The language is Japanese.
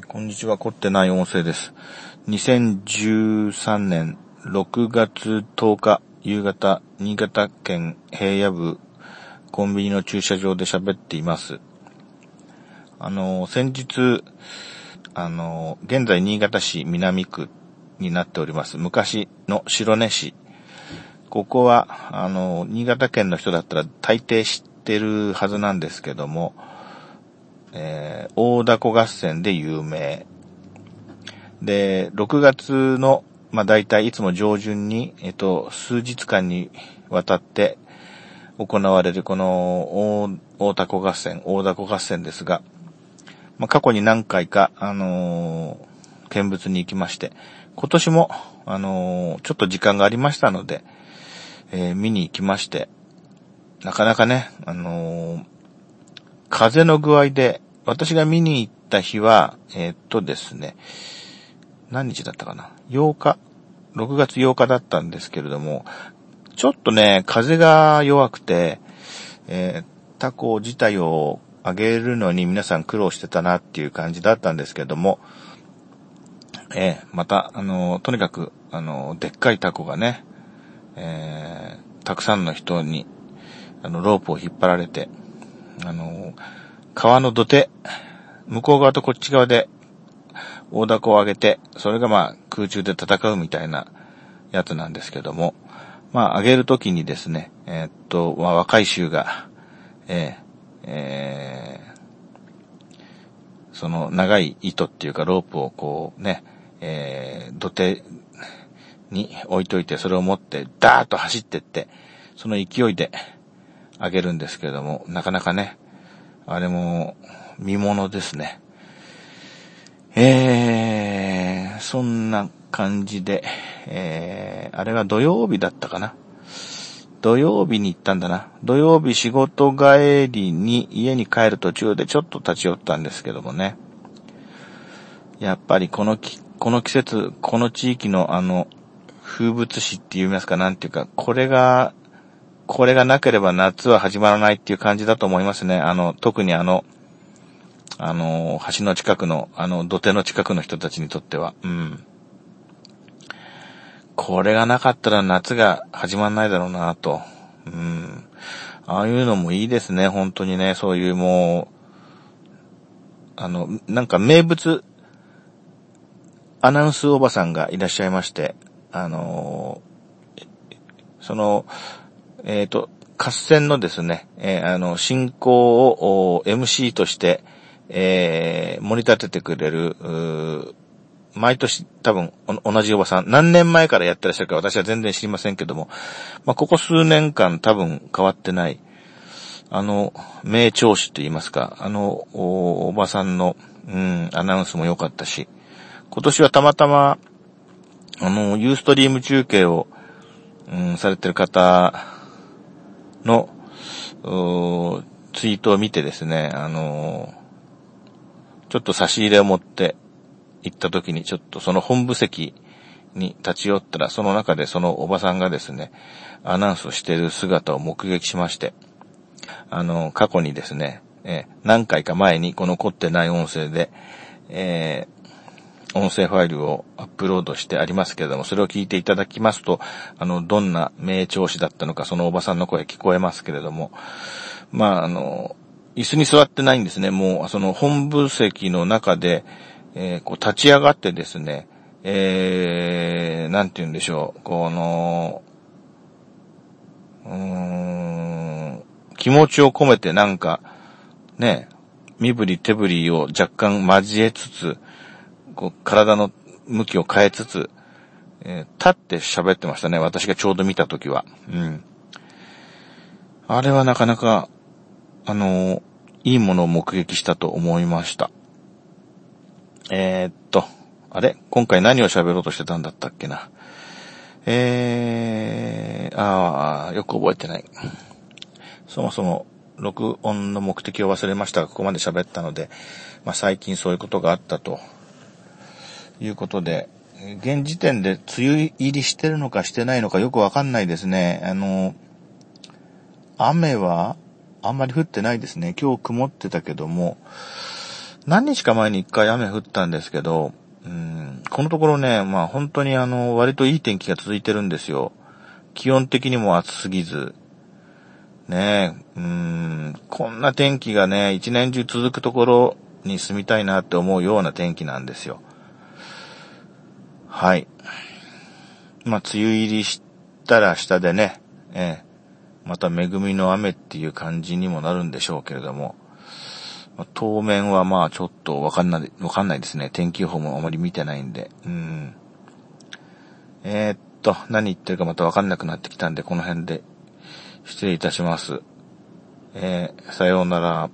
こんにちは、凝ってない音声です。2013年6月10日夕方、新潟県平野部コンビニの駐車場で喋っています。あの、先日、あの、現在新潟市南区になっております。昔の白根市。ここは、あの、新潟県の人だったら大抵知ってるはずなんですけども、えー、大凧合戦で有名。で、6月の、まあ、大体いつも上旬に、えっと、数日間にわたって行われるこの大凧合戦、大凧合戦ですが、まあ、過去に何回か、あのー見物に行きまして、今年も、あのーちょっと時間がありましたので、えー見に行きまして、なかなかね、あの風の具合で、私が見に行った日は、えーっとですね、何日だったかな ?8 日、6月8日だったんですけれども、ちょっとね、風が弱くて、えータコ自体を上げるのに皆さん苦労してたなっていう感じだったんですけども、えーまた、あの、とにかく、あの、でっかいタコがね、えーたくさんの人に、あの、ロープを引っ張られて、あの、川の土手、向こう側とこっち側で、大凧を上げて、それがまあ空中で戦うみたいなやつなんですけども、まあ上げるときにですね、えーっと、まあ若い衆が、えーえーその長い糸っていうかロープをこうね、えー土手に置いといて、それを持ってダーッと走ってって、その勢いで上げるんですけれども、なかなかね、あれも見物ですね。えー、そんな感じで、えー、あれは土曜日だったかな。土曜日に行ったんだな。土曜日仕事帰りに家に帰る途中でちょっと立ち寄ったんですけどもね。やっぱりこのき、この季節、この地域のあの、風物詩って言いますか、なんていうか、これが、これがなければ夏は始まらないっていう感じだと思いますね。あの、特にあの、あの、橋の近くの、あの、土手の近くの人たちにとっては。うん。これがなかったら夏が始まんないだろうなと。うん。ああいうのもいいですね、本当にね。そういうもう、あの、なんか名物、アナウンスおばさんがいらっしゃいまして、あのその、えっ、と、合戦のですね、えーあの、進行を MC として、えー、盛り立ててくれる、毎年多分同じおばさん、何年前からやってらっしゃるか私は全然知りませんけども、まあ、ここ数年間多分変わってない、あの、名調子と言いますか、あの、おおばさんの、うん、アナウンスも良かったし、今年はたまたま、あの、ユーストリーム中継を、うん、されてる方の、ツイートを見てですね、あの、ちょっと差し入れを持って行った時に、ちょっとその本部席に立ち寄ったら、その中でそのおばさんがですね、アナウンスをしている姿を目撃しまして、あの、過去にですね、え何回か前にこの凝ってない音声で、えー音声ファイルをアップロードしてありますけれども、それを聞いていただきますと、あの、どんな名調子だったのか、そのおばさんの声聞こえますけれども、まあ、あの、椅子に座ってないんですね。もう、その本部席の中で、えーこう立ち上がってですね、えー、なんて言うんでしょう、この、うーん、気持ちを込めてなんか、ね、身振り手振りを若干交えつつ、こう体の向きを変えつつ、えー立って喋ってましたね。私がちょうど見たときは。うん。あれはなかなか、あのーいいものを目撃したと思いました。えーっと、あれ？今回何を喋ろうとしてたんだったっけな？えー、あー、よく覚えてない。そもそも、録音の目的を忘れましたが、ここまで喋ったので、まあ、最近そういうことがあったということで、現時点で梅雨入りしてるのかしてないのかよくわかんないですね。あの、雨はあんまり降ってないですね。今日曇ってたけども、何日か前に一回雨降ったんですけど、うん、このところね、まあ本当にあの、割といい天気が続いてるんですよ。気温的にも暑すぎず。ねえ、うん、こんな天気がね、一年中続くところに住みたいなって思うような天気なんですよ。はい。まあ、梅雨入りしたら下でね、ええ、また恵みの雨っていう感じにもなるんでしょうけれども、まあ、当面はまあちょっとわかんない、わかんないですね。天気予報もあまり見てないんで。うん。えー、っと、何言ってるかまたわかんなくなってきたんで、この辺で失礼いたします。えー、さようなら。